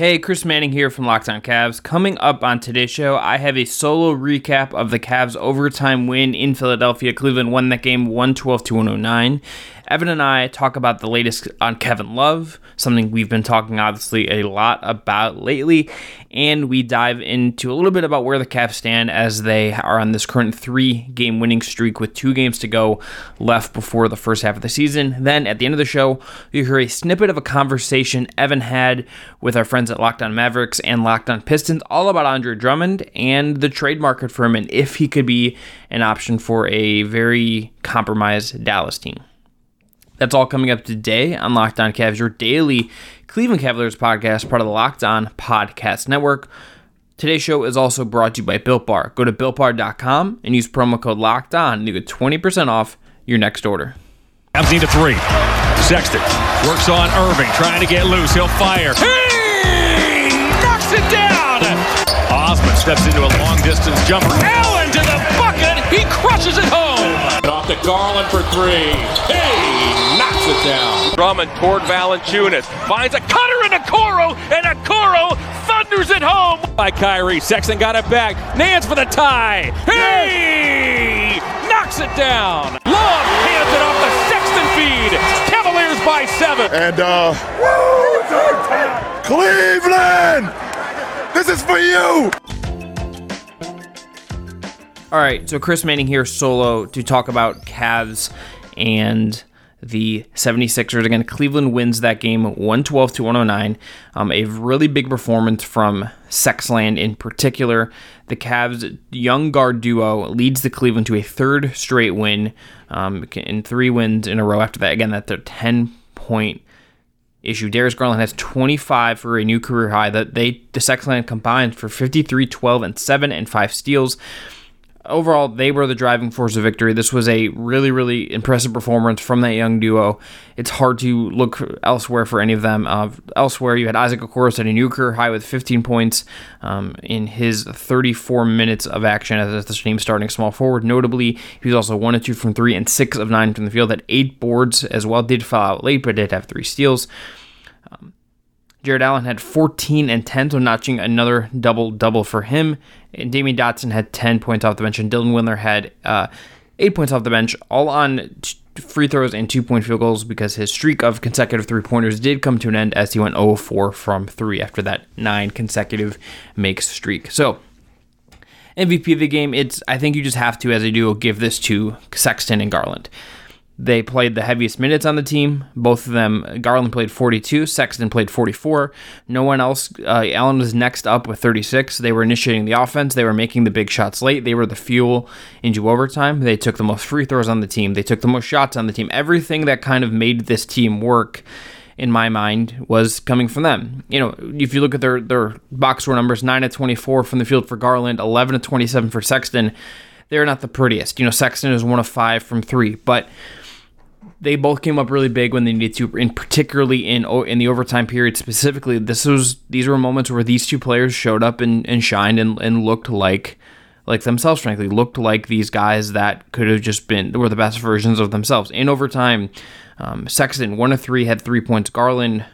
Hey, Chris Manning here from Locked On Cavs. Coming up on today's show, I have a solo recap of the Cavs' overtime win in Philadelphia. Cleveland won that game 112 to 109. Evan and I talk about the latest on Kevin Love, something we've been talking obviously a lot about lately, and we dive into a little bit about where the Cavs stand as they are on this current three game winning streak with two games to go left before the first half of the season. Then at the end of the show, you hear a snippet of a conversation Evan had with our friends at Locked On Mavericks and Locked On Pistons, all about Andre Drummond and the trade market for him and if he could be an option for a very compromised Dallas team. That's all coming up today on Locked On Cavs, your daily Cleveland Cavaliers podcast, part of the Locked On Podcast Network. Today's show is also brought to you by Built Bar. Go to builtbar.com and use promo code Locked On, and you get 20% off your next order. Cavs need a three. Sexton works on Irving, trying to get loose. He'll fire. He knocks it down. Osman steps into a long distance jumper. Allen to the bucket. He crushes it home. Off to Garland for three. Hey, it down. Drummond toward Valanciunas. Finds a cutter in Okoro, and a Okoro thunders it home. By Kyrie. Sexton got it back. Nance for the tie. Hey! Knocks it down. Love hands it off the Sexton feed. Cavaliers by seven. And, uh, Cleveland! This is for you! All right, so Chris Manning here solo to talk about Cavs and the 76ers. Again, Cleveland wins that game 112 to 109. Um, a really big performance from Sexland in particular. The Cavs' young guard duo leads the Cleveland to a third straight win um, in three wins in a row after that. Again, that's a 10 point issue. Darius Garland has 25 for a new career high. That they the Sexland combined for 53, 12, and 7 and 5 steals overall, they were the driving force of victory. This was a really, really impressive performance from that young duo. It's hard to look elsewhere for any of them. Uh, elsewhere, you had Isaac Okoro set a new career high with 15 points um, in his 34 minutes of action as the team starting small forward. Notably, he was also 1 of 2 from 3 and 6 of 9 from the field, had 8 boards as well. Did foul out late, but did have 3 steals. Jarrett Allen had 14 and 10, so notching another double double for him. And Damyean Dotson had 10 points off the bench, and Dylan Windler had uh, eight points off the bench, all on t- free throws and two point field goals because his streak of consecutive three pointers did come to an end as he went 0 4 from three after that nine consecutive makes streak. So, MVP of the game, it's I think you just have to, as a duo, give this to Sexton and Garland. They played the heaviest minutes on the team. Both of them, Garland played 42, Sexton played 44. No one else, uh, Allen was next up with 36. They were initiating the offense. They were making the big shots late. They were the fuel into overtime. They took the most free throws on the team. They took the most shots on the team. Everything that kind of made this team work in my mind was coming from them. You know, if you look at their their box score numbers, 9 of 24 from the field for Garland, 11 of 27 for Sexton, they're not the prettiest. You know, Sexton is 1 of 5 from 3, but they both came up really big when they needed to, and particularly in in the overtime period specifically. This was these were moments where these two players showed up and, and shined and, and looked like like themselves. Frankly, looked like these guys that could have just been were the best versions of themselves. In overtime, um, Sexton one of three had three points. Garland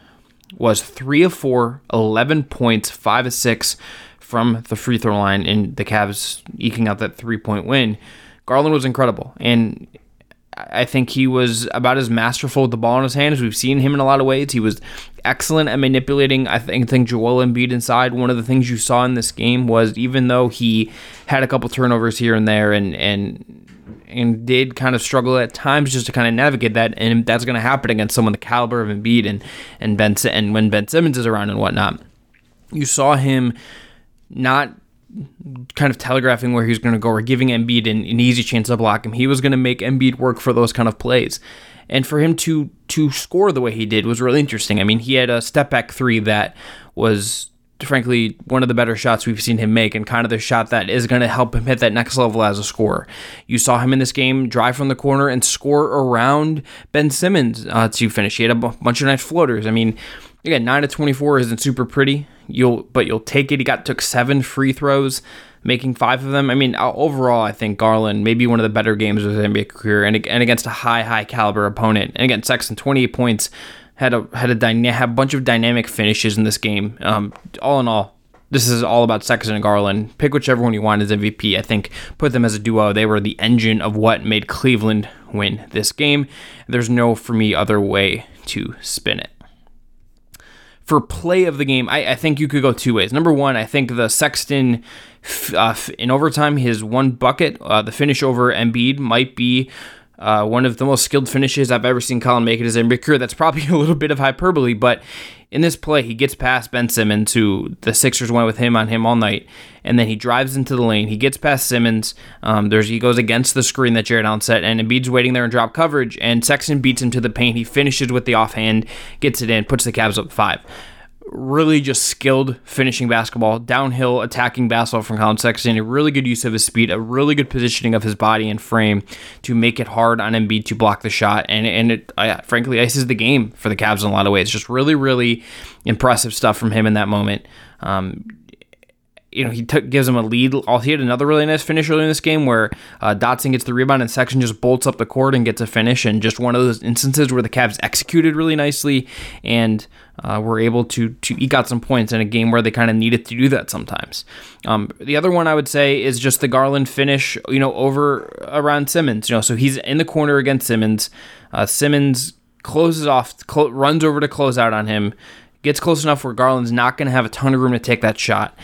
was three of four, 11 points, five of six from the free throw line, and the Cavs eking out that three point win. Garland was incredible, and I think he was about as masterful with the ball in his hand as we've seen him in a lot of ways. He was excellent at manipulating. I think, think Joel Embiid inside. One of the things you saw in this game was even though he had a couple turnovers here and there and and and did kind of struggle at times just to kind of navigate that, and that's going to happen against someone the caliber of Embiid and and Ben and when Ben Simmons is around and whatnot. You saw him not kind of telegraphing where he was going to go or giving Embiid an, an easy chance to block him. He was going to make Embiid work for those kind of plays. And for him to to score the way he did was really interesting. I mean, he had a step back three that was frankly one of the better shots we've seen him make and kind of the shot that is going to help him hit that next level as a scorer. You saw him in this game drive from the corner and score around Ben Simmons uh, to finish. He had a b- bunch of nice floaters. I mean, again, 9 to 24 isn't super pretty. You'll but you'll take it. He got took 7 free throws, making 5 of them. I mean, overall I think Garland maybe one of the better games of his NBA career and and against a high high caliber opponent. And again, Sexton 28 points had a had a dyna- had a bunch of dynamic finishes in this game. Um, all in all, this is all about Sexton and Garland. Pick whichever one you want as MVP. I think put them as a duo. They were the engine of what made Cleveland win this game. There's no for me other way to spin it. For play of the game, I, I think you could go two ways. Number one, I think the Sexton uh, in overtime, his one bucket, uh, the finish over Embiid might be uh, one of the most skilled finishes I've ever seen Collin make it as a career. That's probably a little bit of hyperbole, but in this play, he gets past Ben Simmons, who the Sixers went with him on him all night, and then he drives into the lane. He gets past Simmons. Um, there's he goes against the screen that Jarrett Allen set, and Embiid's waiting there in drop coverage, and Sexton beats him to the paint. He finishes with the offhand, gets it in, puts the Cavs up five really just skilled finishing basketball, downhill attacking basketball from Collin Sexton, a really good use of his speed, a really good positioning of his body and frame to make it hard on Embiid to block the shot, and and it uh, frankly ices the game for the Cavs in a lot of ways. Just really, really impressive stuff from him in that moment. Um, you know, he took, gives him a lead. He had another really nice finish early in this game where uh, Dotson gets the rebound and Sexton just bolts up the court and gets a finish. And just one of those instances where the Cavs executed really nicely and uh, were able to to eke out some points in a game where they kind of needed to do that sometimes. Um, the other one I would say is just the Garland finish, you know, over around Simmons. You know, so he's in the corner against Simmons. Uh, Simmons closes off, cl- runs over to close out on him, gets close enough where Garland's not going to have a ton of room to take that shot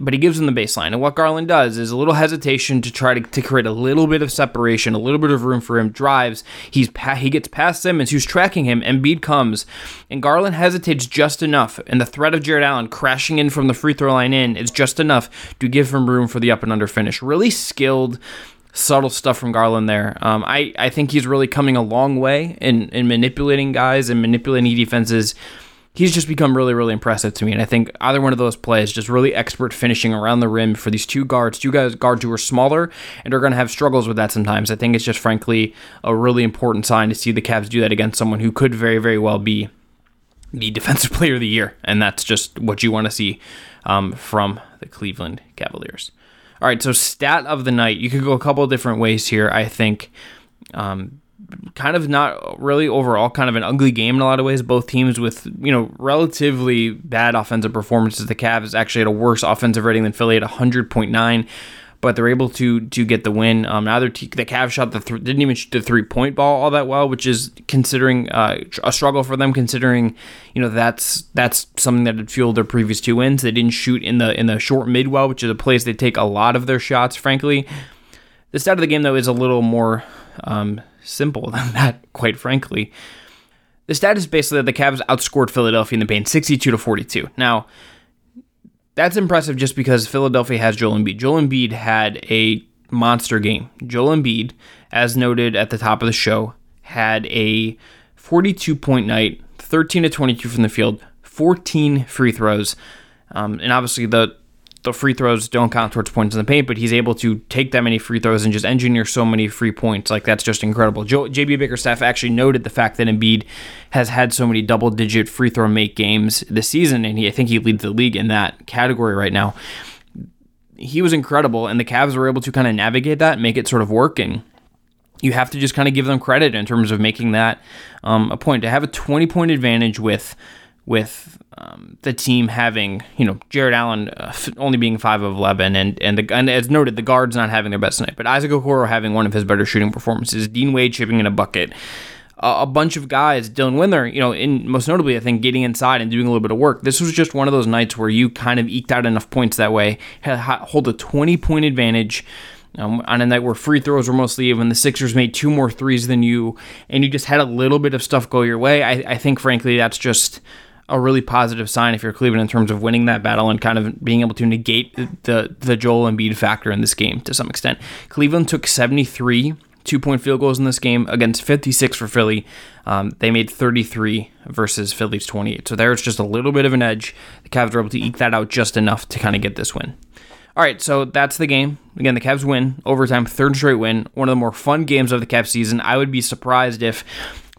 but he gives him the baseline. And what Garland does is a little hesitation to try to, to create a little bit of separation, a little bit of room for him. Drives. He's he gets past Simmons, who's tracking him. Embiid comes, and Garland hesitates just enough. And the threat of Jarrett Allen crashing in from the free throw line in is just enough to give him room for the up and under finish. Really skilled subtle stuff from Garland there. Um, I, I think he's really coming a long way in, in manipulating guys and manipulating defenses he's just become really, really impressive to me. And I think either one of those plays, just really expert finishing around the rim for these two guards, two guys guards who are smaller and are going to have struggles with that sometimes. I think it's just frankly a really important sign to see the Cavs do that against someone who could very, very well be the defensive player of the year, and that's just what you want to see um, from the Cleveland Cavaliers. All right, so stat of the night. You could go a couple different ways here. I think. Um, kind of not really overall kind of an ugly game in a lot of ways. Both teams with you know relatively bad offensive performances. The Cavs actually had a worse offensive rating than Philly at 100.9, but they're able to to get the win. Um, neither te- the Cavs shot the th- didn't even shoot the three point ball all that well, which is considering uh, a struggle for them. Considering you know that's that's something that had fueled their previous two wins. They didn't shoot in the in the short mid well, which is a place they take a lot of their shots. Frankly, the stat of the game though is a little more. Um, simple than that, quite frankly. The stat is basically that the Cavs outscored Philadelphia in the paint 62 to 42. Now, that's impressive just because Philadelphia has Joel Embiid. Joel Embiid had a monster game. Joel Embiid, as noted at the top of the show, had a 42 point night, 13 to 22 from the field, 14 free throws. Um, and obviously, the the free throws don't count towards points in the paint, but he's able to take that many free throws and just engineer so many free points. Like that's just incredible. JB Bickerstaff actually noted the fact that Embiid has had so many double digit free throw make games this season, and he I think he leads the league in that category right now. He was incredible, and the Cavs were able to kind of navigate that, make it sort of work, and you have to just kind of give them credit in terms of making that um, a point to have a 20 point advantage with with um, the team having, you know, Jarrett Allen uh, only being five of eleven, and and, the, and as noted, the guards not having their best night, but Isaac Okoro having one of his better shooting performances, Dean Wade chipping in a bucket, uh, a bunch of guys, Dylan Windler, you know, in most notably, I think getting inside and doing a little bit of work. This was just one of those nights where you kind of eked out enough points that way, hold a twenty point advantage. Um, on a night where free throws were mostly even, the Sixers made two more threes than you, and you just had a little bit of stuff go your way. I, I think, frankly, that's just a really positive sign if you're Cleveland in terms of winning that battle and kind of being able to negate the the Joel Embiid factor in this game to some extent. Cleveland took 73 two point field goals in this game against 56 for Philly. Um, they made 33 versus Philly's 28. So there's just a little bit of an edge. The Cavs were able to eke that out just enough to kind of get this win. All right, so that's the game. Again, the Cavs win overtime, third straight win. One of the more fun games of the Cavs season. I would be surprised if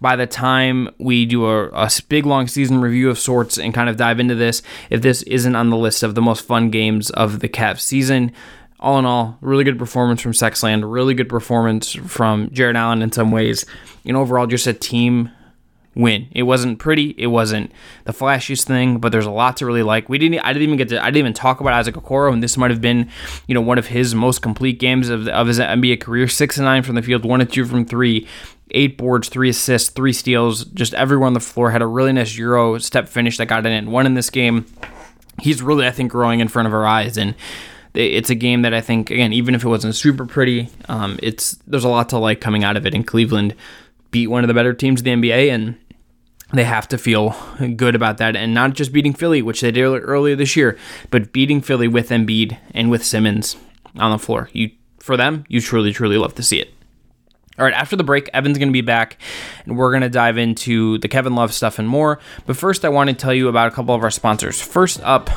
by the time we do a, a, big long season review of sorts and kind of dive into this, if this isn't on the list of the most fun games of the Cavs season. All in all, really good performance from Sexland, really good performance from Jarrett Allen in some ways, and overall just a team win. It wasn't pretty. It wasn't the flashiest thing, but there's a lot to really like. We didn't. I didn't even get to. I didn't even talk about Isaac Okoro, and this might have been, you know, one of his most complete games of, of his NBA career. Six and nine from the field, one and two from three. Eight boards, three assists, three steals. Just everyone on the floor had a really nice Euro step finish that got it in one in this game. He's really, I think, growing in front of our eyes, and it's a game that I think again, even if it wasn't super pretty, um, it's there's a lot to like coming out of it. And Cleveland beat one of the better teams in the NBA, and they have to feel good about that, and not just beating Philly, which they did earlier this year, but beating Philly with Embiid and with Simmons on the floor. You for them, you truly, truly love to see it. All right, after the break, Evan's going to be back and we're going to dive into the Kevin Love stuff and more. But first, I want to tell you about a couple of our sponsors. First up,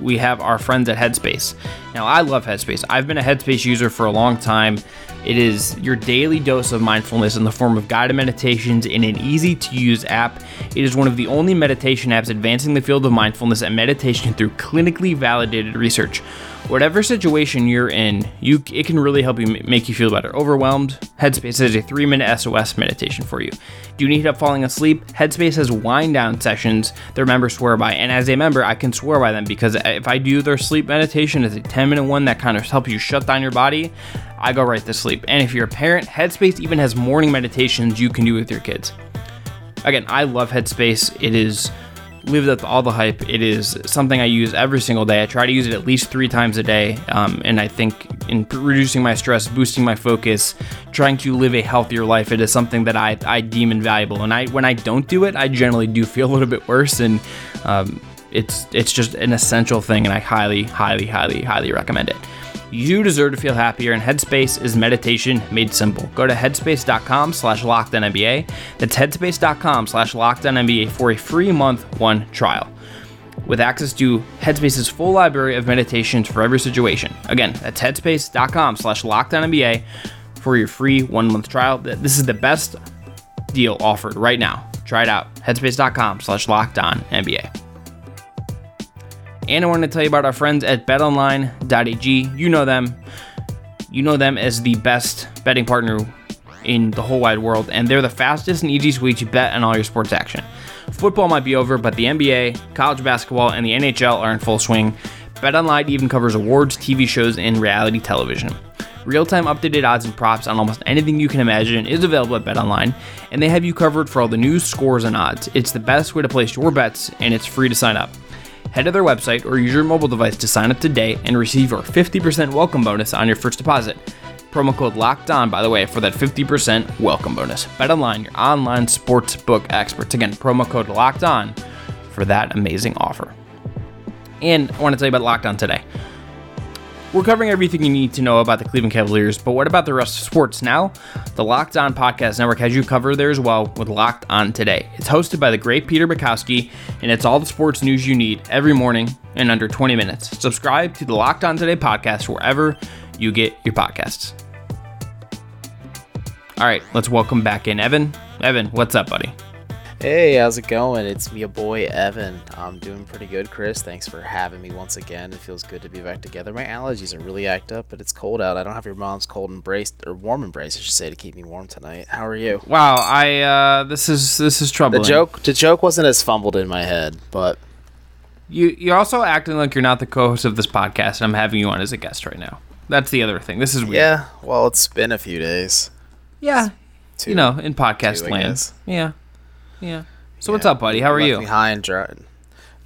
we have our friends at Headspace. Now, I love Headspace. I've been a Headspace user for a long time. It is your daily dose of mindfulness in the form of guided meditations in an easy to use app. It is one of the only meditation apps advancing the field of mindfulness and meditation through clinically validated research. Whatever situation you're in, you it can really help you make you feel better. Overwhelmed? Headspace has a 3-minute SOS meditation for you. Do you need help falling asleep? Headspace has wind down sessions their members swear by, and as a member, I can swear by them because if I do their sleep meditation it's a 10-minute one that kind of helps you shut down your body, I go right to sleep. And if you're a parent, Headspace even has morning meditations you can do with your kids. Again, I love Headspace. It is lived up all the hype. It is something I use every single day. I try to use it at least three times a day. Um, and I think in reducing my stress, boosting my focus, trying to live a healthier life, it is something that I, I deem invaluable. And I when I don't do it, I generally do feel a little bit worse. And um, it's it's just an essential thing, and I highly, highly, highly, highly recommend it. You deserve to feel happier, and Headspace is meditation made simple. Go to headspace.com slash lockedonnba. That's headspace.com slash lockedonnba for a free month one trial with access to Headspace's full library of meditations for every situation. Again, that's headspace.com slash lockedonnba for your free one month trial. This is the best deal offered right now. Try it out. Headspace.com slash lockedonnba. And I want to tell you about our friends at betonline.ag. You know them. You know them as the best betting partner in the whole wide world, and they're the fastest and easiest way to bet on all your sports action. Football might be over, but the NBA, college basketball, and the NHL are in full swing. BetOnline even covers awards, TV shows, and reality television. Real-time updated odds and props on almost anything you can imagine is available at BetOnline, and they have you covered for all the news, scores, and odds. It's the best way to place your bets, and it's free to sign up head to their website or use your mobile device to sign up today and receive your 50% welcome bonus on your first deposit. Promo code locked on, by the way, for that 50% welcome bonus. Bet online, your online sports book experts. Again, promo code locked on for that amazing offer. And I want to tell you about Locked On today. We're covering everything you need to know about the Cleveland Cavaliers, but what about the rest of sports now? The Locked On Podcast Network has you covered there as well with Locked On Today. It's hosted by the great Peter Bukowski, and it's all the sports news you need every morning in under 20 minutes. Subscribe to the Locked On Today podcast wherever you get your podcasts. All right, let's welcome back in Evan. Evan, what's up, buddy? Hey, how's it going? It's me, your boy Evan. I'm doing pretty good, Chris. Thanks for having me once again. It feels good to be back together. My allergies are really act up, but it's cold out. I don't have your mom's cold embrace or warm embrace, I should say, to keep me warm tonight. How are you? Wow, I uh, this is this is troubling. The joke, the joke wasn't as fumbled in my head, but you you're also acting like you're not the co-host of this podcast, and I'm having you on as a guest right now. That's the other thing. This is weird. Yeah, well, it's been a few days. Yeah, Two, you know, in podcast two, land. Yeah. Yeah. So yeah, what's up, buddy? How are you? Behind dry.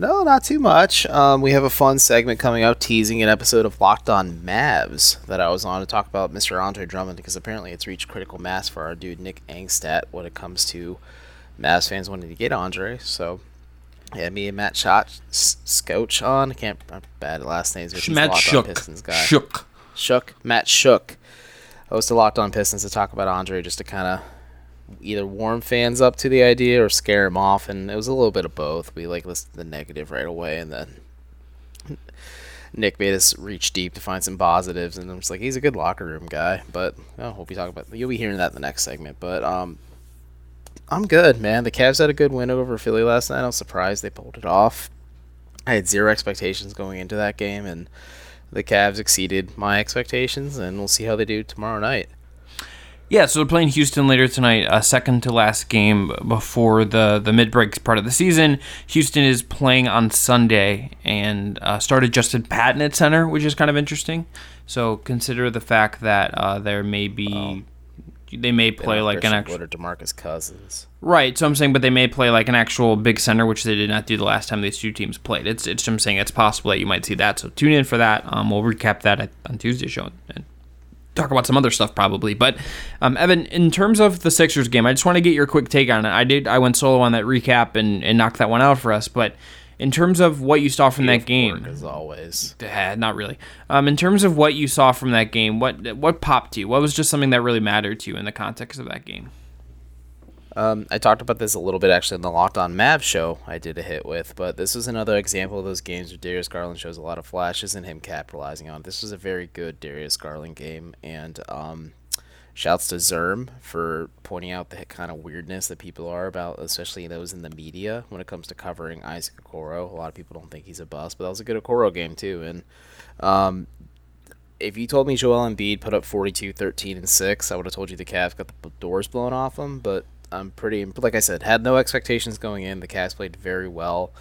No, not too much. Um, we have a fun segment coming up, teasing an episode of Locked On Mavs that I was on to talk about Mr. Andre Drummond because apparently it's reached critical mass for our dude Nick Angstadt when it comes to Mavs fans wanting to get Andre. So, yeah, me and Matt Shot Scouch on. I can't I'm bad at last names. But Matt Shook. Pistons guy. Shook. Shook. Matt Shook. Host of Locked On Pistons to talk about Andre just to kind of either warm fans up to the idea or scare them off, and it was a little bit of both. We like listed the negative right away, and then Nick made us reach deep to find some positives, and I'm just like, he's a good locker room guy. But I hope we talk about. You'll be hearing that in the next segment. But um, I'm good, man. The Cavs had a good win over Philly last night. I was surprised they pulled it off. I had zero expectations going into that game, and the Cavs exceeded my expectations, and we'll see how they do tomorrow night. Yeah, so they're playing Houston later tonight, a second to last game before the the mid break part of the season. Houston is playing on Sunday and uh, started Justin Patton at center, which is kind of interesting. So consider the fact that uh, there may be. They may play like an actual Demarcus Cousins. right. So I'm saying, but they may play like an actual big center, which they did not do the last time these two teams played. It's it's. I'm saying it's possible that you might see that. So tune in for that. Um, we'll recap that at, on Tuesday's show and talk about some other stuff probably. But um, Evan, in terms of the Sixers game, I just want to get your quick take on it. I did I went solo on that recap and, and knocked that one out for us. But in terms of what you saw from that game, as always. eh, not really. Um, in terms of what you saw from that game, what what popped to you? What was just something that really mattered to you in the context of that game? Um, I talked about this a little bit actually in the Locked On Mav show I did a hit with, but this was another example of those games where Darius Garland shows a lot of flashes and him capitalizing on. it. This was a very good Darius Garland game, and um, shouts to Zerm for pointing out the kind of weirdness that people are about, especially those in the media when it comes to covering Isaac Okoro. A lot of people don't think he's a bust, but that was a good Okoro game too, and um, if you told me Joel Embiid put up 42, 13, and 6, I would have told you the Cavs got the doors blown off them. But I'm pretty, like I said, had no expectations going in. The Cavs played very well.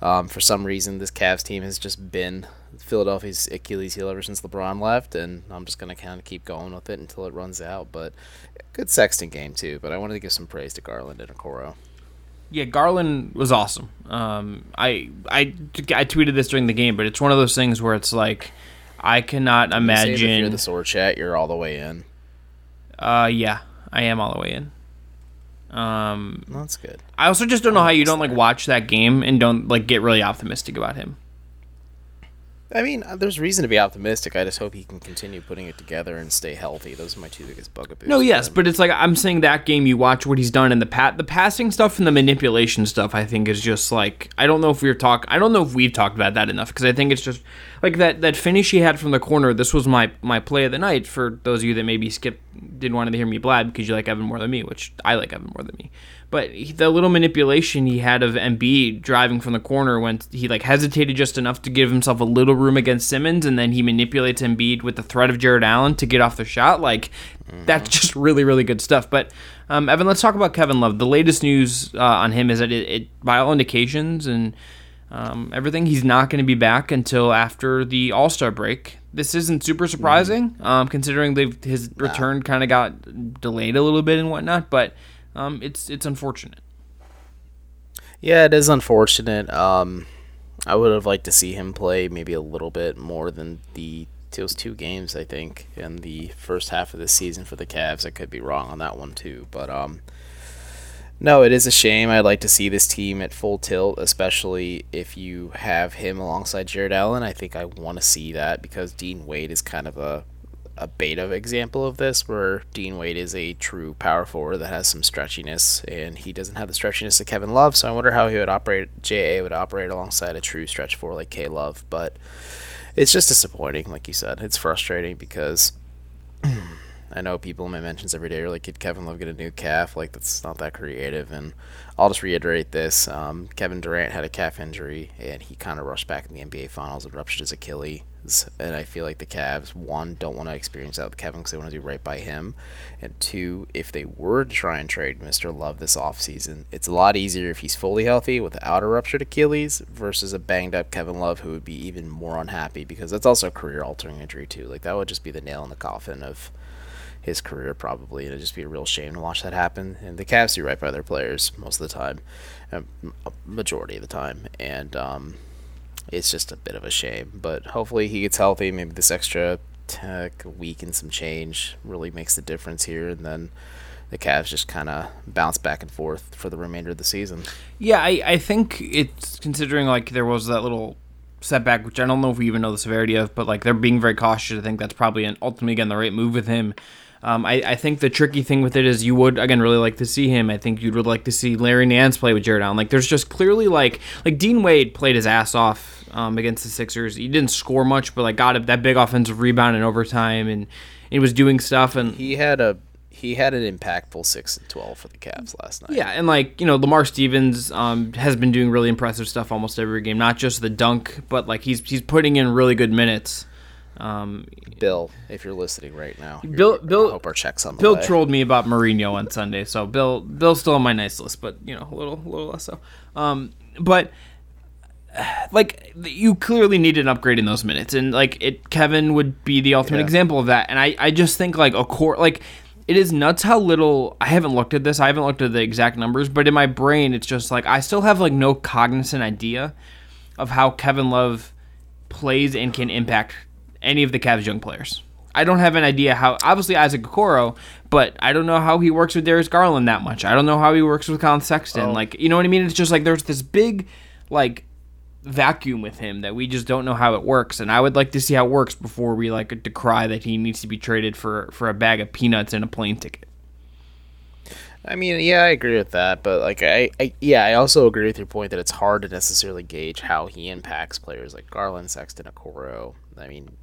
Um, for some reason, this Cavs team has just been Philadelphia's Achilles heel ever since LeBron left, and I'm just going to kind of keep going with it until it runs out. But good Sexton game, too. But I wanted to give some praise to Garland and Okoro. Yeah, Garland was awesome. Um, I, I I tweeted this during the game, but it's one of those things where it's like I cannot Save if you're the sword chat, you're all the way in. Uh, yeah, I am all the way in. Um, That's good. I also just don't know how you don't like watch that game and don't like get really optimistic about him. I mean, uh, there's reason to be optimistic. I just hope he can continue putting it together and stay healthy. Those are my two biggest bugaboos. No, yes, but it's like I'm saying that game. You watch what he's done in the pat, the passing stuff and the manipulation stuff. I think is just like I don't know if we are talk. I don't know if we've talked about that enough because I think it's just like that that finish he had from the corner. This was my my play of the night for those of you that maybe skip didn't want to hear me blab because you like Evan more than me, which I like Evan more than me. But he, the little manipulation he had of Embiid driving from the corner when he like hesitated just enough to give himself a little room against Simmons, and then he manipulates Embiid with the threat of Jarrett Allen to get off the shot. Like that's just really really good stuff. But um, Evan, let's talk about Kevin Love. The latest news uh, on him is that it, it by all indications and um, everything, he's not going to be back until after the All Star break. This isn't super surprising, um, considering they've his return kind of got delayed a little bit and whatnot. But um, it's it's unfortunate. Yeah, it is unfortunate. Um, I would have liked to see him play maybe a little bit more than the those two games. I think in the first half of the season for the Cavs. I could be wrong on that one too, but um, no, it is a shame. I'd like to see this team at full tilt, especially if you have him alongside Jarrett Allen. I think I want to see that because Dean Wade is kind of a a beta example of this, where Dean Wade is a true power forward that has some stretchiness, and he doesn't have the stretchiness of Kevin Love. So I wonder how he would operate. JA would operate alongside a true stretch four like K Love, but it's just disappointing, like you said. It's frustrating because I know people in my mentions every day are like, "Did Kevin Love get a new calf?" Like that's not that creative. And I'll just reiterate this: um, Kevin Durant had a calf injury, and he kind of rushed back in the NBA Finals and ruptured his Achilles. And I feel like the Cavs, one, don't want to experience that with Kevin because they want to do right by him, and two, if they were to try and trade Mr. Love this offseason, it's a lot easier if he's fully healthy without a ruptured Achilles versus a banged up Kevin Love who would be even more unhappy because that's also a career altering injury too. Like that would just be the nail in the coffin of his career probably. And it'd just be a real shame to watch that happen. And the Cavs do right by their players most of the time, um, majority of the time, and um, it's just a bit of a shame. But hopefully he gets healthy. Maybe this extra tech week and some change really makes the difference here, and then. The Cavs just kind of bounce back and forth for the remainder of the season. Yeah, I, I think it's considering like there was that little setback, which I don't know if we even know the severity of, but like they're being very cautious. I think that's probably an ultimately again the right move with him. Um, I, I think the tricky thing with it is you would again really like to see him. I think you'd really like to see Larry Nance play with Jared Allen. Like there's just clearly like like Dean Wade played his ass off um, against the Sixers. He didn't score much, but like got that big offensive rebound in overtime and he was doing stuff and He had a he had an impactful six and twelve for the Cavs last night. Yeah, and like you know, Lamar Stevens um, has been doing really impressive stuff almost every game. Not just the dunk, but like he's he's putting in really good minutes. Um, Bill, if you're listening right now, you're- Bill- I Bill- hope our checks on Bill way. trolled me about Mourinho on Sunday, so Bill Bill's still on my nice list, but you know a little a little less so. Um, but like you clearly need an upgrade in those minutes, and like it, Kevin would be the ultimate Yeah. example of that. And I I just think like a core like. It is nuts how little I haven't looked at this. I haven't looked at the exact numbers, but in my brain, it's just like I still have like no cognizant idea of how Kevin Love plays and can impact any of the Cavs young players. I don't have an idea how. Obviously, Isaac Okoro, but I don't know how he works with Darius Garland that much. I don't know how he works with Collin Sexton. Oh. Like, you know what I mean? It's just like there's this big, like, vacuum with him that we just don't know how it works. And I would like to see how it works before we like decry that he needs to be traded for for a bag of peanuts and a plane ticket. I mean, yeah, I agree with that, but like, I, I, yeah, I also agree with your point that it's hard to necessarily gauge how he impacts players like Garland, Sexton, Okoro. I mean,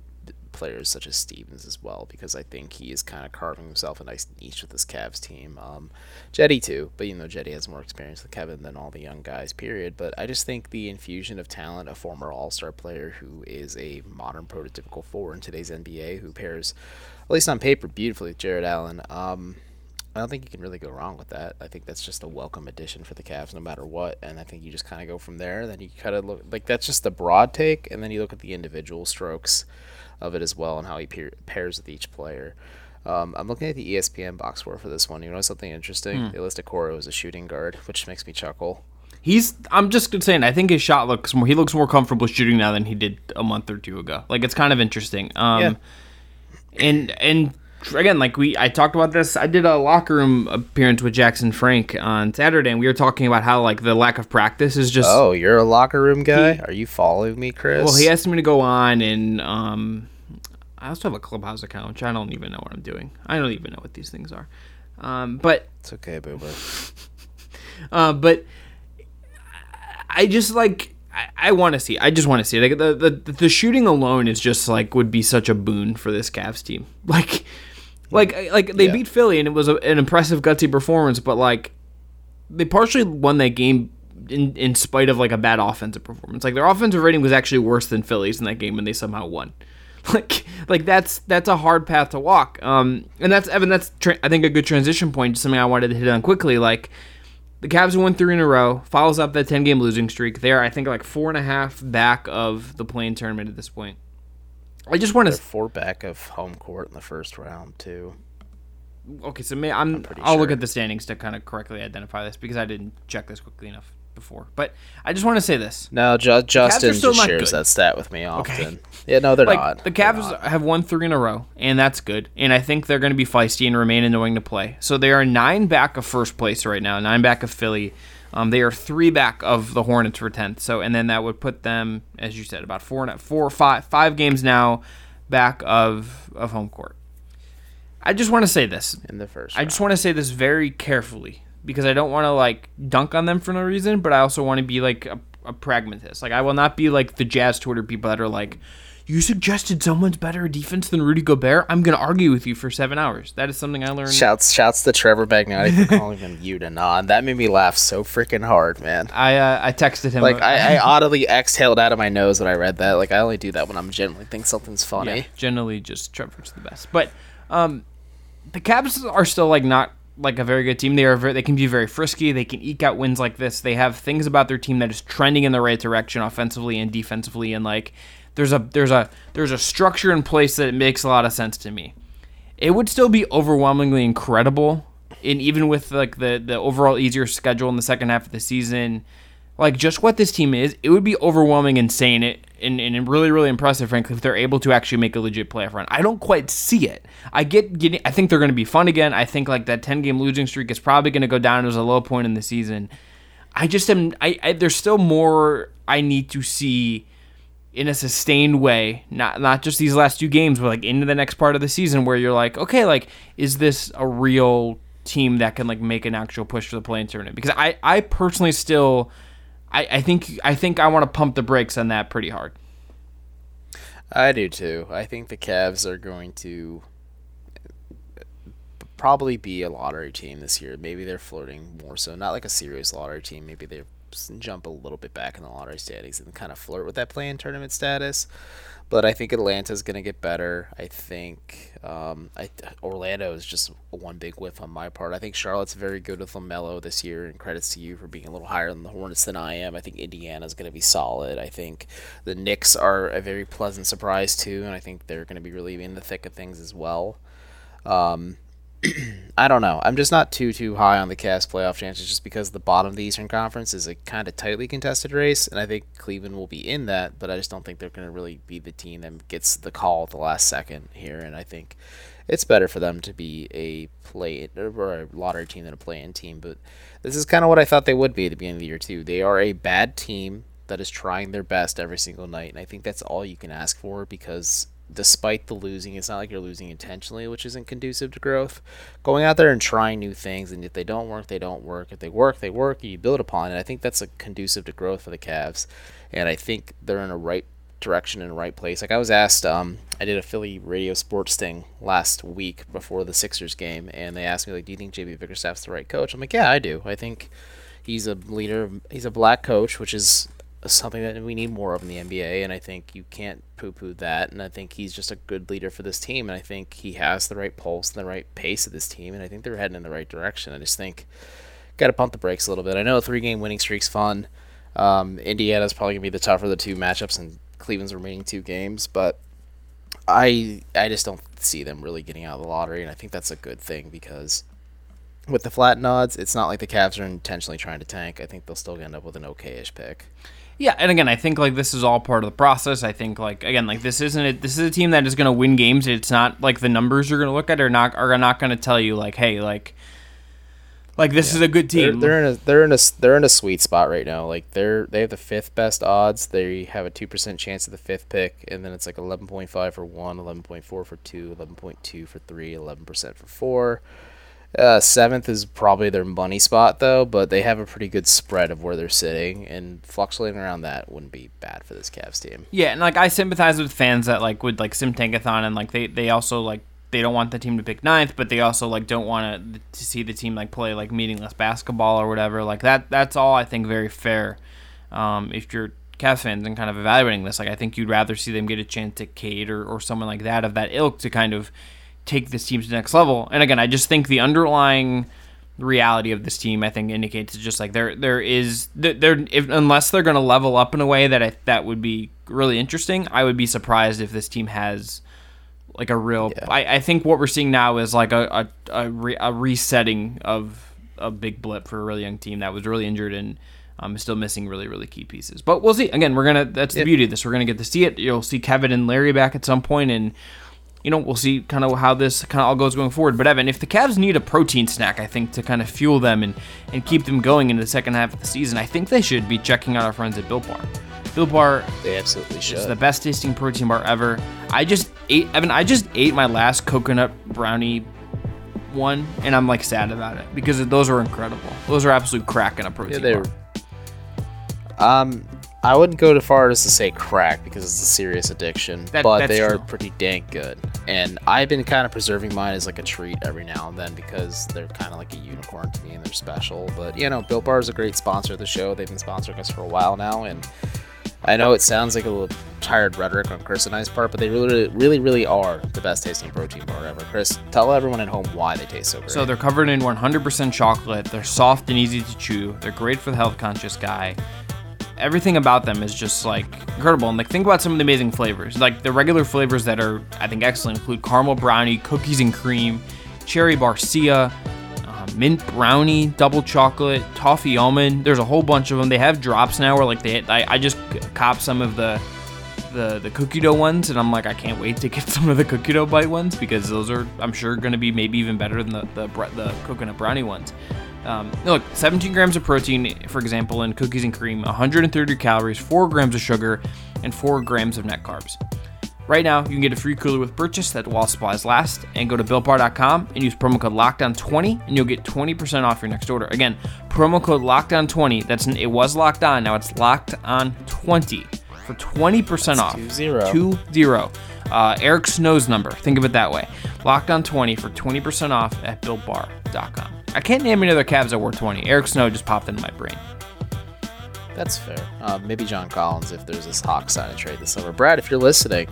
players such as Stevens as well, because I think he is kind of carving himself a nice niche with this Cavs team. Um, Jetty too, but you know, Jetty has more experience with Kevin than all the young guys. Period. But I just think the infusion of talent, a former All Star player who is a modern prototypical four in today's NBA, who pairs, at least on paper, beautifully with Jarrett Allen. Um, I don't think you can really go wrong with that. I think that's just a welcome addition for the Cavs, no matter what. And I think you just kind of go from there. Then you kind of look like that's just the broad take, and then you look at the individual strokes of it as well and how he pair, pairs with each player. Um, I'm looking at the ESPN box score for this one. You know something interesting? They listed Coro as a shooting guard, which makes me chuckle. He's. I'm just saying. I think his shot looks more. He looks more comfortable shooting now than he did a month or two ago. Like it's kind of interesting. Um, Yeah. and and again, like we, I talked about this. I did a locker room appearance with Jackson Frank on Saturday, and we were talking about how like the lack of practice is just. Oh, you're a locker room guy? Are you following me, Chris? Well, he asked me to go on, and um, I also have a clubhouse account, which I don't even know what I'm doing. I don't even know what these things are. Um, but It's okay, Boober. Uh, but I just like I, I want to see. I just want to see. Like the, the the shooting alone is just like would be such a boon for this Cavs team. Like like like they Yeah. beat Philly and it was a, an impressive gutsy performance, but like they partially won that game in in spite of like a bad offensive performance. Like their offensive rating was actually worse than Philly's in that game, and they somehow won. Like like that's that's a hard path to walk. Um, and that's Evan. That's tra- I think a good transition point. to Something I wanted to hit on quickly. Like the Cavs won three in a row, follows up that ten game losing streak. They're I think like four and a half back of the play-in tournament at this point. I just want They're to four back of home court in the first round, too. okay. So may, I'm, pretty I'll look at the standings to kind of correctly identify this because I didn't check this quickly enough before. But I just want to say this. No, Ju- Justin still just not shares good. that stat with me often. Yeah, no, they're like not. the They're Cavs not. have won three in a row, and that's good. And I think they're going to be feisty and remain annoying to play. So they are nine back of first place right now, nine back of Philly. Um, they are three back of the Hornets for tenth. So and then that would put them, as you said, about four, and four, five, five games now back of of home court. I just want to say this. in the first. I just want to say this very carefully because I don't want to like dunk on them for no reason, but I also want to be like a, a pragmatist. Like I will not be like the Jazz Twitter people that are like, "You suggested someone's better at defense than Rudy Gobert." I'm gonna argue with you for seven hours. That is something I learned. Shouts, shouts to Trevor Magnotti for calling him you to nod. That made me laugh so freaking hard, man. I uh, I texted him Like I, I audibly exhaled out of my nose when I read that. Like I only do that when I'm genuinely think something's funny. Yeah, generally just Trevor's the best. But um, the Cavs are still like not like a very good team. They are very, they can be very frisky. They can eke out wins like this. They have things about their team that is trending in the right direction offensively and defensively. And like there's a there's a there's a structure in place that it makes a lot of sense to me. It would still be overwhelmingly incredible, and even with like the the overall easier schedule in the second half of the season like just what this team is, it would be overwhelming, insane, it and, and really, really impressive, frankly, if they're able to actually make a legit playoff run. I don't quite see it. I get getting. I think they're going to be fun again. I think like that ten game losing streak is probably going to go down as a low point in the season. I just am. I, I there's still more I need to see in a sustained way, not not just these last two games, but like into the next part of the season where you're like, okay, like is this a real team that can like make an actual push for the play-in tournament? Because I I personally still. I, I think I think I want to pump the brakes on that pretty hard. I do too. I think the Cavs are going to probably be a lottery team this year. Maybe they're flirting more so, not like a serious lottery team. Maybe they jump a little bit back in the lottery standings and kind of flirt with that play-in tournament status. But I think Atlanta's going to get better. I think um, I, Orlando is just one big whiff on my part. I think Charlotte's very good with LaMelo this year, and credits to you for being a little higher on the Hornets than I am. I think Indiana's going to be solid. I think the Knicks are a very pleasant surprise, too, and I think they're going to be really in the thick of things as well. Um, I don't know. I'm just not too too high on the Cavs playoff chances just because the bottom of the Eastern Conference is a kind of tightly contested race, and I think Cleveland will be in that, but I just don't think they're going to really be the team that gets the call at the last second here, and I think it's better for them to be a play or a lottery team than a play-in team. But this is kind of what I thought they would be at the beginning of the year too. They are a bad team that is trying their best every single night, and I think that's all you can ask for because despite the losing, it's not like you're losing intentionally, which isn't conducive to growth. Going out there and trying new things, and if they don't work, they don't work. If they work, they work. You build upon it. I think that's a conducive to growth for the Cavs, and I think they're in a right direction in the right place. Like I was asked, um, I did a Philly radio sports thing last week before the Sixers game, and they asked me like, "Do you think JB Bickerstaff's the right coach?" I'm like, "Yeah, I do. I think." He's a leader. He's a black coach, which is something that we need more of in the NBA, and I think you can't poo-poo that. And I think he's just a good leader for this team, and I think he has the right pulse and the right pace of this team, and I think they're heading in the right direction. I just think got to pump the brakes a little bit. I know a three-game winning streak's fun. Um, Indiana's probably gonna be the tougher of the two matchups, and Cleveland's remaining two games, but I I just don't see them really getting out of the lottery, and I think that's a good thing because with the flat odds, it's not like the Cavs are intentionally trying to tank. I think they'll still end up with an okayish pick. Yeah, and again, I think like this is all part of the process. I think like again, like this isn't it. This is a team that is going to win games. It's not like the numbers you're going to look at are not are not going to tell you like, hey, like, like this yeah. is a good team. They're, they're, in a they're in a they're in a sweet spot right now. Like they're they have the fifth best odds. They have a two percent chance of the fifth pick, and then it's like eleven point five for one, 11.4 for two, 11.2 for three, 11 percent for four. Uh, seventh is probably their money spot though, but they have a pretty good spread of where they're sitting, and fluctuating around that wouldn't be bad for this Cavs team. Yeah, and like I sympathize with fans that like would like sim tankathon, and like they they also like they don't want the team to pick ninth, but they also like don't want to to see the team like play like meaningless basketball or whatever. Like that that's all I think very fair. Um, if you're Cavs fans and kind of evaluating this, like I think you'd rather see them get a chance to Cade or, or someone like that of that ilk to kind of take this team to the next level. And again, I just think the underlying reality of this team, I think, indicates just like there there is there if unless they're going to level up in a way that I that would be really interesting. I would be surprised if this team has like a real. Yeah. I, I think what we're seeing now is like a a, a, re, a resetting of a big blip for a really young team that was really injured and. Um, still missing really, really key pieces, but we'll see. Again, we're gonna. That's the beauty of this. We're gonna get to see it. You'll see Kevin and Larry back at some point, and you know, we'll see kind of how this kind of all goes going forward. But Evan, if the Cavs need a protein snack, I think to kind of fuel them and, and keep them going into the second half of the season, I think they should be checking out our friends at Built Bar. Built Bar, they absolutely should. It's the best tasting protein bar ever. I just ate, Evan. I just ate my last coconut brownie one, and I'm like sad about it because those are incredible. Those are absolute crack in a protein yeah, bar. Um, I wouldn't go too far as to say crack because it's a serious addiction, that, but they are pretty dang good. And I've been kind of preserving mine as like a treat every now and then because they're kind of like a unicorn to me and they're special. But you know, Built Bar is a great sponsor of the show. They've been sponsoring us for a while now, and I know it sounds like a little tired rhetoric on Chris and I's part, but they really, really, really are the best tasting protein bar ever. Chris, tell everyone at home why they taste so great. So they're covered in 100% chocolate. They're soft and easy to chew. They're great for the health conscious guy everything about them is just like incredible. And like think about some of the amazing flavors. Like the regular flavors that are I think excellent include caramel brownie, cookies and cream, cherry barcia, uh, mint brownie, double chocolate, toffee almond. There's a whole bunch of them. They have drops now where like they I, I just cop some of the the the cookie dough ones, and I'm like, I can't wait to get some of the cookie dough bite ones because those are I'm sure going to be maybe even better than the the, the coconut brownie ones. Um, look, 17 grams of protein, for example, in cookies and cream, 130 calories, 4 grams of sugar, and 4 grams of net carbs. Right now, you can get a free cooler with purchase that while supplies last, and go to builtbar.com and use promo code Lockdown20, and you'll get 20% off your next order. Again, promo code Lockdown20. That's it was locked on, now it's locked on 20 for 20% off. Two zero. Two zero. Uh, Eric Snow's number. Think of it that way. Locked on 20 for 20% off at builtbar.com. I can't name any other Cavs that were 20. Eric Snow just popped into my brain. That's fair. Uh, maybe John Collins if there's this Hawk sign trade this summer. Brad, if you're listening,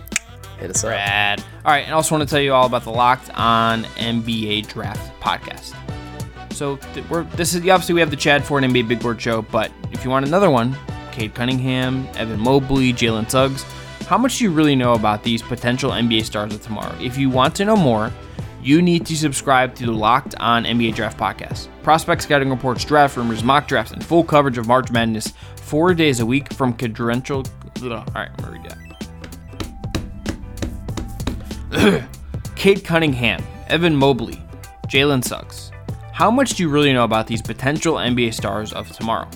hit us up. Brad. All right, and I also want to tell you all about the Locked On NBA Draft podcast. So th- we're this is obviously we have the Chad Ford NBA Big Board show, but if you want another one, Cade Cunningham, Evan Mobley, Jalen Suggs, how much do you really know about these potential NBA stars of tomorrow? If you want to know more, you need to subscribe to the Locked On NBA Draft podcast. Prospect scouting reports, draft rumors, mock drafts, and full coverage of March Madness four days a week from credential. All right, I'm read that. Cade Cunningham, Evan Mobley, Jalen Suggs. How much do you really know about these potential NBA stars of tomorrow?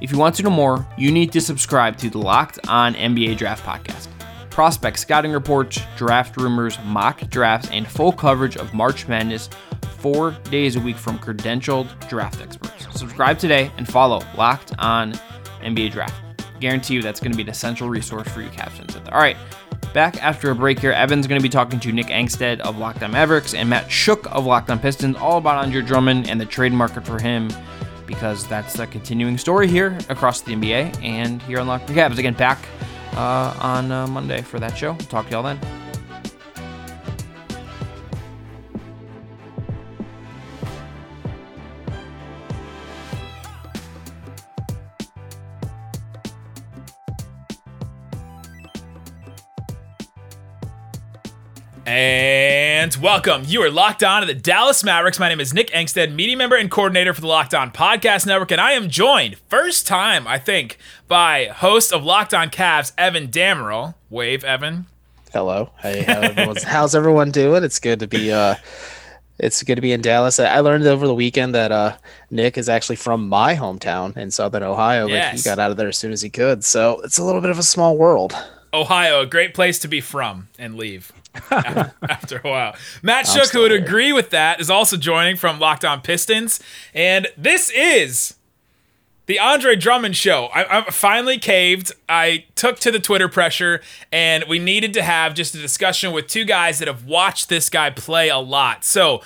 If you want to know more, you need to subscribe to the Locked On NBA Draft Podcast. Prospect scouting reports, draft rumors, mock drafts, and full coverage of March Madness four days a week from credentialed draft experts. Subscribe today and follow Locked On NBA Draft. Guarantee you that's going to be an essential resource for you Cavs fans. All right, back after a break here. Evan's going to be talking to Nick Angstadt of Locked On Mavericks and Matt Schoch of Locked On Pistons all about Andre Drummond and the trade market for him because that's the continuing story here across the NBA and here on Locked On Cavs. Again, back on uh, Monday for that show. Talk to y'all then. And welcome. You are locked on to the Dallas Mavericks. My name is Nick Angstadt, media member and coordinator for the Locked On Podcast Network, and I am joined, first time, I think, by host of Locked On Cavs, Evan Dammerall. Wave, Evan. Hello. Hey, how how's everyone doing? It's good to be uh it's good to be in Dallas. I learned over the weekend that uh Nick is actually from my hometown in southern Ohio, Yes. but he got out of there as soon as he could. So it's a little bit of a small world. Ohio, a great place to be from and leave after a while. Matt I'm Schoch, who would here. agree with that, is also joining from Locked On Pistons. And this is the Andre Drummond show. I, I finally caved. I took to the Twitter pressure, and we needed to have just a discussion with two guys that have watched this guy play a lot. So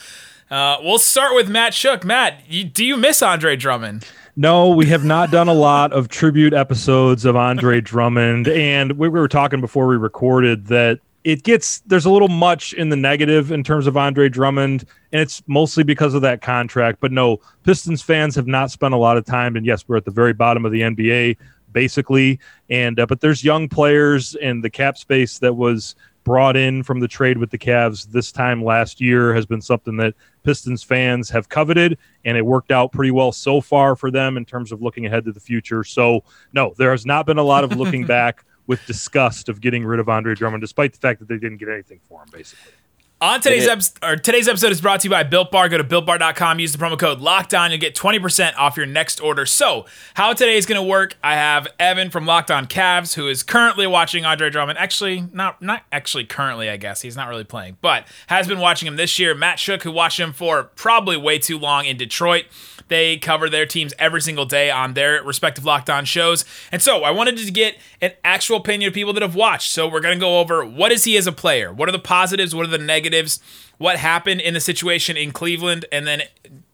uh, we'll start with Matt Schoch. Matt, you, do you miss Andre Drummond? No, we have not done a lot of tribute episodes of Andre Drummond. And we, we were talking before we recorded that it gets, there's a little much in the negative in terms of Andre Drummond. And it's mostly because of that contract. But no, Pistons fans have not spent a lot of time. And yes, we're at the very bottom of the NBA, basically. And, uh, but there's young players and the cap space that was brought in from the trade with the Cavs this time last year has been something that Pistons fans have coveted, and it worked out pretty well so far for them in terms of looking ahead to the future. So, no, there has not been a lot of looking back with disgust of getting rid of Andre Drummond, despite the fact that they didn't get anything for him, basically. On today's episode, or today's episode is brought to you by Built Bar. Go to builtbar.com, use the promo code Locked On, you'll get 20% off your next order. So, how today is going to work? I have Evan from Locked On Cavs, who is currently watching Andre Drummond. Actually, not not actually currently, I guess he's not really playing, but has been watching him this year. Matt Schoch, who watched him for probably way too long in Detroit. They cover their teams every single day on their respective Locked On shows. And so I wanted to get an actual opinion of people that have watched. So we're going to go over what is he as a player? What are the positives? What are the negatives? What happened in the situation in Cleveland? And then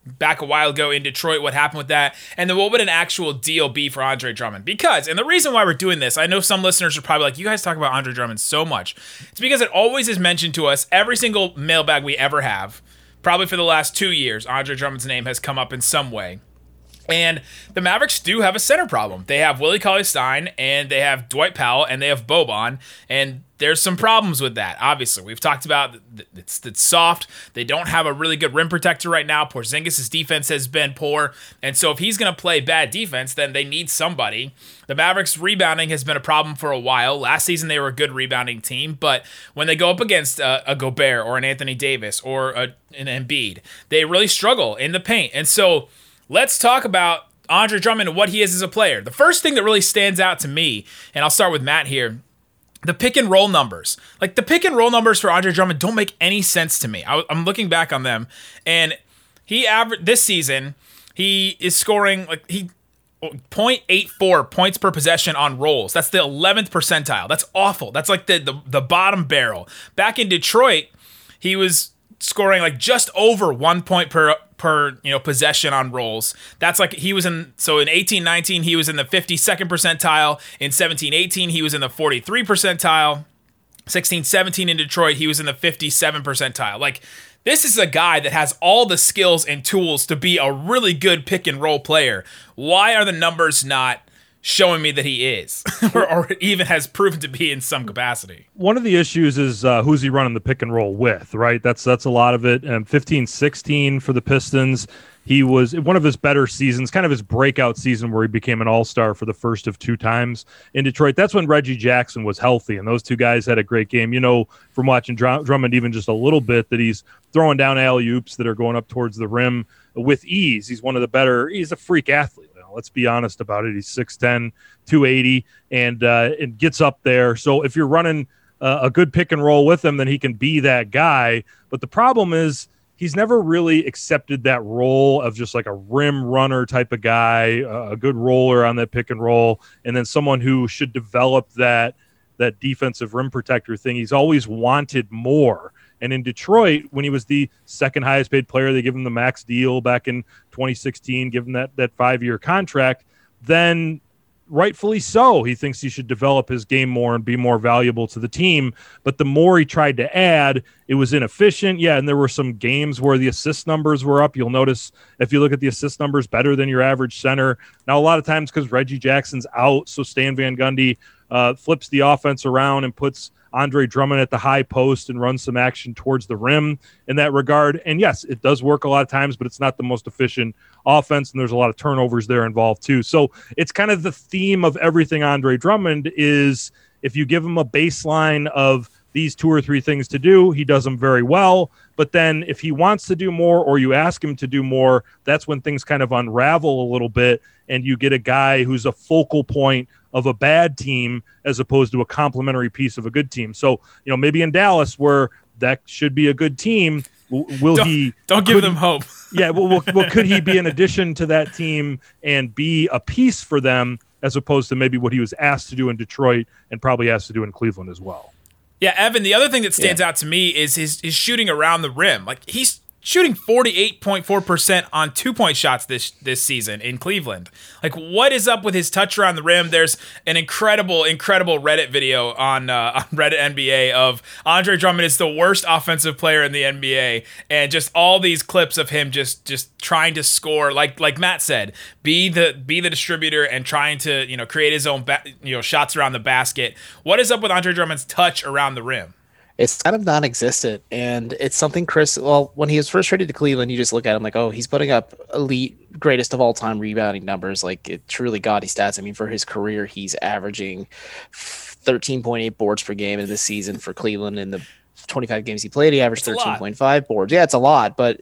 back a while ago in Detroit, what happened with that? And then what would an actual deal be for Andre Drummond? Because, and the reason why we're doing this, I know some listeners are probably like, you guys talk about Andre Drummond so much. It's because it always is mentioned to us every single mailbag we ever have probably for the last two years, Andre Drummond's name has come up in some way. And the Mavericks do have a center problem. They have Willie Cauley Stein and they have Dwight Powell and they have Boban. And there's some problems with that. Obviously, we've talked about it's, it's soft. They don't have a really good rim protector right now. Porzingis' defense has been poor, and so if he's going to play bad defense, then they need somebody. The Mavericks rebounding has been a problem for a while. Last season they were a good rebounding team, but when they go up against uh, a Gobert or an Anthony Davis or a, an Embiid, they really struggle in the paint. And so let's talk about Andre Drummond and what he is as a player. The first thing that really stands out to me, and I'll start with Matt here, the pick and roll numbers. Like the pick and roll numbers for Andre Drummond don't make any sense to me. I, am looking back on them, and he averaged this season. He is scoring like he 0.84 points per possession on rolls. That's the 11th percentile. That's awful. That's like the, the the bottom barrel. Back in Detroit, he was scoring like just over one point per per you know possession on rolls. That's like he was in so in 18 19 he was in the 52nd percentile, in 17 18 he was in the 43 percentile. 16 17 in Detroit, he was in the 57 percentile. Like this is a guy that has all the skills and tools to be a really good pick and roll player. Why are the numbers not showing me that he is, or, or, even has proven to be in some capacity? One of the issues is uh, who's he running the pick and roll with, right? That's that's a lot of it. And 15 16 for the Pistons. He was one of his better seasons, kind of his breakout season where he became an all star for the first of two times in Detroit. That's when Reggie Jackson was healthy, and those two guys had a great game. You know, from watching Drummond even just a little bit, that he's throwing down alley oops that are going up towards the rim with ease. He's one of the better, he's a freak athlete. Let's be honest about it. He's 6'10, 280, and, uh, and gets up there. So if you're running uh, a good pick and roll with him, then he can be that guy. But the problem is, he's never really accepted that role of just like a rim runner type of guy, uh, a good roller on that pick and roll, and then someone who should develop that that defensive rim protector thing. He's always wanted more. And in Detroit, when he was the second highest paid player, they give him the max deal back in 2016, give him that that five year contract. Then rightfully so. He thinks he should develop his game more and be more valuable to the team. But the more he tried to add, it was inefficient. Yeah, and there were some games where the assist numbers were up. You'll notice if you look at the assist numbers, better than your average center. Now, a lot of times because Reggie Jackson's out, so Stan Van Gundy uh, flips the offense around and puts Andre Drummond at the high post and runs some action towards the rim in that regard. And yes, it does work a lot of times, but it's not the most efficient offense, and there's a lot of turnovers there involved too. So it's kind of the theme of everything Andre Drummond is if you give him a baseline of these two or three things to do, he does them very well. But then if he wants to do more or you ask him to do more, that's when things kind of unravel a little bit and you get a guy who's a focal point of a bad team as opposed to a complementary piece of a good team. So, you know, maybe in Dallas where that should be a good team, will don't, he Don't give them hope. yeah, well, well, well, could he be an addition to that team and be a piece for them as opposed to maybe what he was asked to do in Detroit and probably asked to do in Cleveland as well? Yeah, Evan, the other thing that stands yeah. out to me is his, his shooting around the rim. Like he's shooting 48.4% on two-point shots this this season in Cleveland. Like what is up with his touch around the rim? There's an incredible incredible Reddit video on uh, on Reddit NBA of Andre Drummond is the worst offensive player in the NBA and just all these clips of him just just trying to score like like Matt said, be the be the distributor and trying to, you know, create his own ba- you know shots around the basket. What is up with Andre Drummond's touch around the rim? It's kind of non-existent. And it's something chris well when he was first traded to cleveland you just look at him like oh he's putting up elite greatest of all time rebounding numbers. Like it truly gaudy stats. I mean for his career he's averaging 13.8 boards per game in this season for cleveland in the 25 games he played, he averaged 13.5 boards. Yeah, it's a lot, but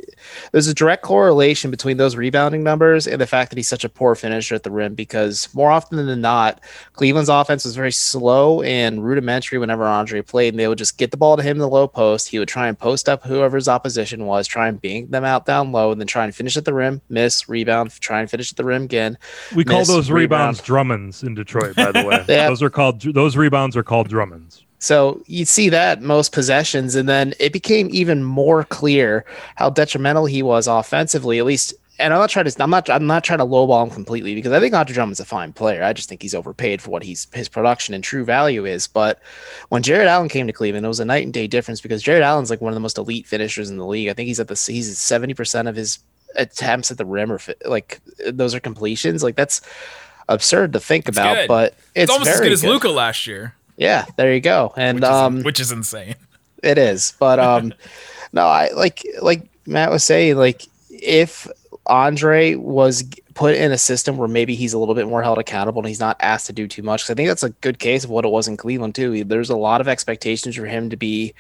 there's a direct correlation between those rebounding numbers and the fact that he's such a poor finisher at the rim because more often than not, Cleveland's offense was very slow and rudimentary whenever Andre played, and they would just get the ball to him in the low post. He would try and post up whoever's opposition was, try and bang them out down low, and then try and finish at the rim, miss, rebound, try and finish at the rim again. We miss, call those rebounds rebound. Drummonds in Detroit, by the way. those are called those rebounds are called Drummonds. So you'd see that most possessions, and then it became even more clear how detrimental he was offensively. At least, and I'm not trying to, I'm not, I'm not trying to lowball him completely because I think Andre Drummond's a fine player. I just think he's overpaid for what he's his production and true value is. But when Jarrett Allen came to Cleveland, it was a night and day difference because Jarrett Allen's like one of the most elite finishers in the league. I think he's at the he's 70 percent of his attempts at the rim or like those are completions. Like that's absurd to think it's about, good. but it's, it's almost as good, good as Luka last year. Yeah, there you go. And which is, um, which is insane. It is, but um, no, I like like Matt was saying, like if Andre was put in a system where maybe he's a little bit more held accountable and he's not asked to do too much. Cause I think that's a good case of what it was in Cleveland too. There's a lot of expectations for him to be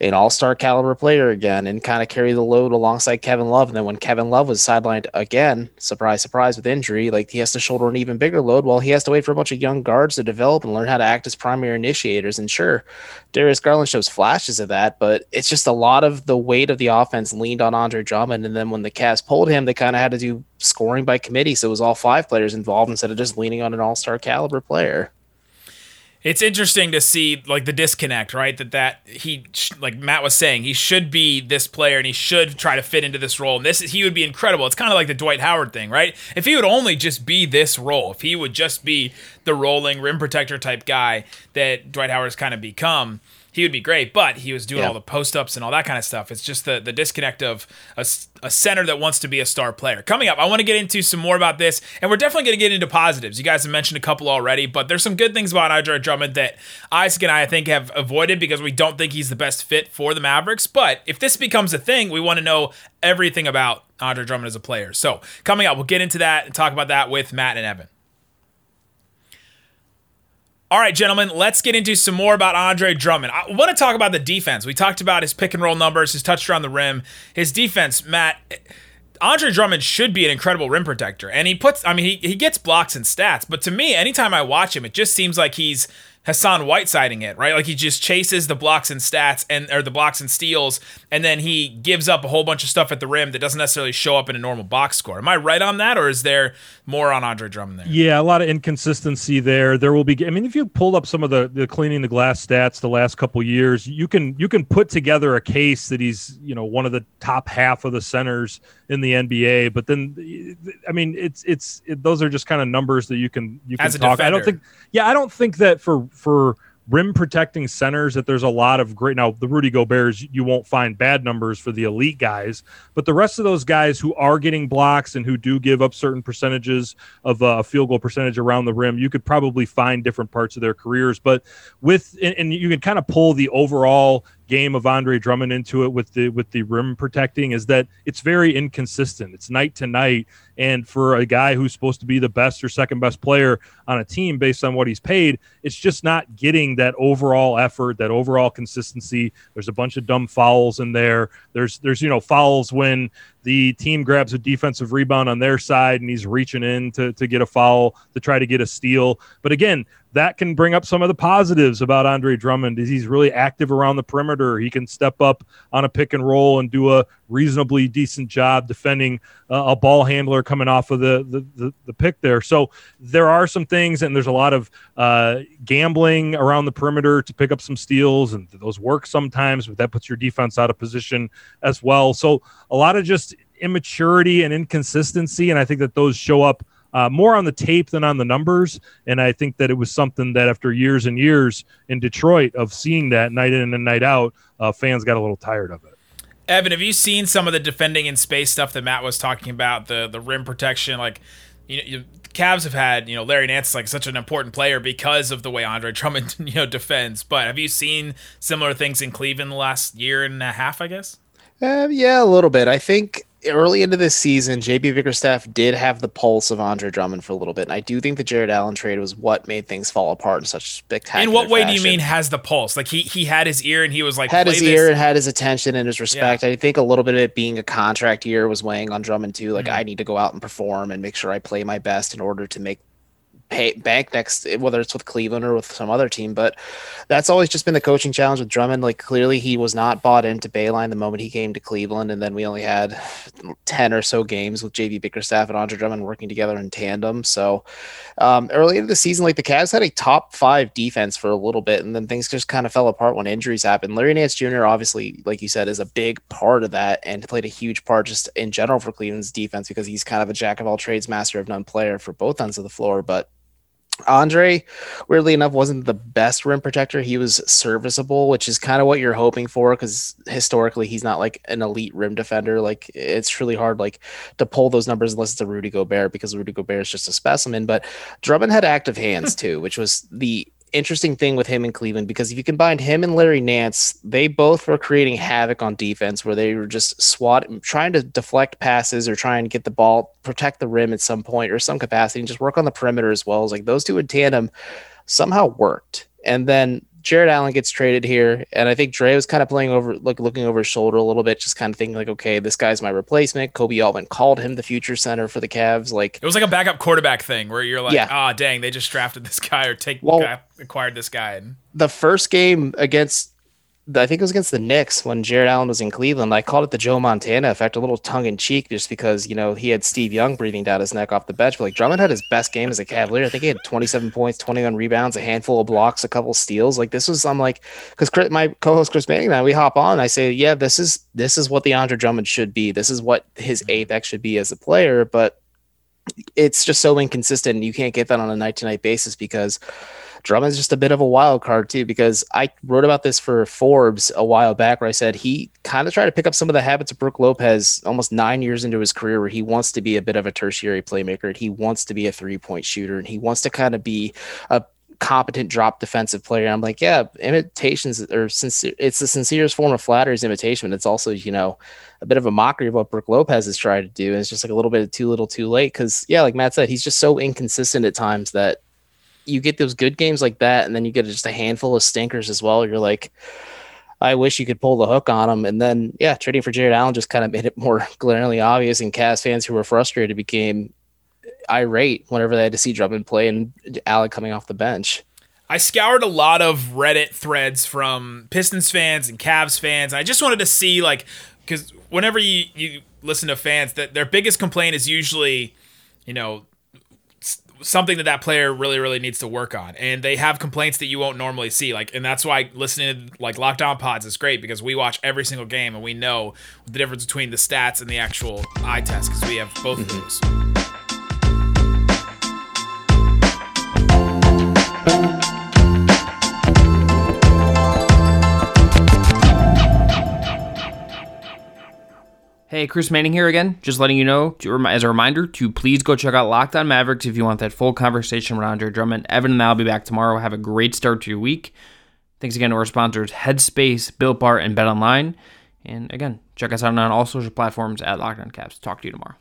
an all-star caliber player again and kind of carry the load alongside Kevin Love. And then when Kevin Love was sidelined again, surprise, surprise, with injury, like he has to shoulder an even bigger load while he has to wait for a bunch of young guards to develop and learn how to act as primary initiators. And sure, Darius Garland shows flashes of that, but it's just a lot of the weight of the offense leaned on Andre Drummond. And then when the Cavs pulled him, they kind of had to do scoring by committee. So it was all five players involved instead of just leaning on an all-star caliber player. It's interesting to see like the disconnect, right? That that he like Matt was saying, he should be this player and he should try to fit into this role. And this he would be incredible. It's kind of like the Dwight Howard thing, right? If he would only just be this role, if he would just be the rolling rim protector type guy that Dwight Howard's kind of become, he would be great, but he was doing Yeah. all the post ups and all that kind of stuff. It's just the, the disconnect of a center that wants to be a star player. Coming up, I want to get into some more about this, and we're definitely going to get into positives. You guys have mentioned a couple already, but there's some good things about Andre Drummond that Isaac and I, I think, have avoided because we don't think he's the best fit for the Mavericks. But if this becomes a thing, we want to know everything about Andre Drummond as a player. So, coming up, we'll get into that and talk about that with Matt and Evan. All right, gentlemen, let's get into some more about Andre Drummond. I want to talk about the defense. We talked about his pick and roll numbers, his touch around the rim, his defense. Matt, Andre Drummond should be an incredible rim protector, and he puts. I mean, he he gets blocks and stats, but to me, anytime I watch him, it just seems like he's Hassan Whitesiding it, right? Like he just chases the blocks and stats and or the blocks and steals, and then he gives up a whole bunch of stuff at the rim that doesn't necessarily show up in a normal box score. Am I right on that, or is there more on Andre Drummond there? Yeah, a lot of inconsistency there. There will be. I mean, if you pulled up some of the, the cleaning the glass stats the last couple years, you can you can put together a case that he's you know one of the top half of the centers in the NBA. But then, I mean, it's it's it, those are just kind of numbers that you can you can As talk. I don't think. Yeah, I don't think that for for rim protecting centers that there's a lot of great now the Rudy Gobert's you won't find bad numbers for the elite guys but the rest of those guys who are getting blocks and who do give up certain percentages of uh, field goal percentage around the rim you could probably find different parts of their careers but with and, and you can kind of pull the overall game of Andre Drummond into it with the with the rim protecting is that it's very inconsistent. It's night to night, and for a guy who's supposed to be the best or second best player on a team based on what he's paid, it's just not getting that overall effort, that overall consistency. There's a bunch of dumb fouls in there. There's there's you know fouls when the team grabs a defensive rebound on their side and he's reaching in to, to get a foul to try to get a steal. But again, that can bring up some of the positives about Andre Drummond is he's really active around the perimeter. He can step up on a pick and roll and do a reasonably decent job defending a ball handler coming off of the, the, the, the pick there. So there are some things, and there's a lot of uh, gambling around the perimeter to pick up some steals, and those work sometimes, but that puts your defense out of position as well. So a lot of just immaturity and inconsistency, and I think that those show up uh, more on the tape than on the numbers. And I think that it was something that after years and years in Detroit of seeing that night in and night out, uh, fans got a little tired of it. Evan, have you seen some of the defending in space stuff that Matt was talking about? The the rim protection, like you know, you, Cavs have had you know Larry Nance like such an important player because of the way Andre Drummond you know defends. But have you seen similar things in Cleveland the last year and a half? I guess. Uh, yeah, a little bit. I think early into this season, JB Bickerstaff did have the pulse of Andre Drummond for a little bit, and I do think the Jarrett Allen trade was what made things fall apart in such spectacular. In what way do you mean has the pulse? Like he he had his ear and he was like had his this." ear and had his attention and his respect. I think a little bit of it being a contract year was weighing on Drummond too. Like Mm-hmm. I need to go out and perform and make sure I play my best in order to make pay bank next, whether it's with Cleveland or with some other team. But that's always just been the coaching challenge with Drummond. Like clearly he was not bought into Bayline the moment he came to Cleveland, and then we only had ten or so games with JB Bickerstaff and Andre Drummond working together in tandem. So um, early in the season, like the Cavs had a top five defense for a little bit, and then things just kind of fell apart when injuries happened. Larry Nance Jr., obviously, like you said, is a big part of that and played a huge part just in general for Cleveland's defense because he's kind of a jack of all trades, master of none player for both ends of the floor. But Andre, weirdly enough, wasn't the best rim protector. He was serviceable, which is kind of what you're hoping for because historically he's not like an elite rim defender. Like it's really hard like to pull those numbers unless it's a Rudy Gobert because Rudy Gobert is just a specimen. But Drummond had active hands too, which was the interesting thing with him in Cleveland because if you combine him and Larry Nance, they both were creating havoc on defense where they were just swat trying to deflect passes or try and get the ball, protect the rim at some point or some capacity and just work on the perimeter as well. As like those two in tandem somehow worked. And then Jarrett Allen gets traded here, and I think Dre was kind of playing over, like looking over his shoulder a little bit, just kind of thinking like, okay, this guy's my replacement. Koby Altman called him the future center for the Cavs. Like It was like a backup quarterback thing where you're like, Yeah. ah, dang, they just drafted this guy or take Well- acquired this guy. And the first game against I think it was against the Knicks when Jarrett Allen was in Cleveland. I called it the Joe Montana effect, a little tongue in cheek, just because you know he had Steve Young breathing down his neck off the bench. But like Drummond had his best game as a Cavalier. I think he had 27 points, 21 rebounds, a handful of blocks, a couple steals. Like this was, I'm like, because my co-host Chris Manning and I, we hop on. And I say, yeah, this is this is what the Andre Drummond should be. This is what his mm-hmm. apex should be as a player. But it's just so inconsistent. You can't get that on a night to night basis because Drummond's just a bit of a wild card too, because I wrote about this for Forbes a while back where I said he kind of tried to pick up some of the habits of Brook Lopez almost nine years into his career where he wants to be a bit of a tertiary playmaker and he wants to be a three point shooter and he wants to kind of be a competent drop defensive player. I'm like, yeah, imitations are sincere. It's the sincerest form of flattery's imitation, but it's also, you know, a bit of a mockery of what Brook Lopez is trying to do. And it's just like a little bit too little too late. Cause yeah, like Matt said, he's just so inconsistent at times that you get those good games like that, and then you get just a handful of stinkers as well. You're like, I wish you could pull the hook on them. And then, yeah, trading for Jarrett Allen just kind of made it more glaringly obvious. And Cavs fans who were frustrated became irate whenever they had to see Drummond play and Allen coming off the bench. I scoured a lot of Reddit threads from Pistons fans and Cavs fans. I just wanted to see, like, because whenever you, you listen to fans, that their biggest complaint is usually, you know, something that that player really really needs to work on. And they have complaints that you won't normally see. Like and that's why listening to like Locked On pods is great because we watch every single game and we know the difference between the stats and the actual eye test because we have both mm-hmm. of those Hey, Chris Manning here again. Just letting you know, as a reminder, to please go check out Locked On Mavericks if you want that full conversation with Andre Drummond. Evan and I will be back tomorrow. Have a great start to your week. Thanks again to our sponsors, Headspace, Built Bar, and Bet Online. And again, check us out on all social platforms at Locked On Cavs. Talk to you tomorrow.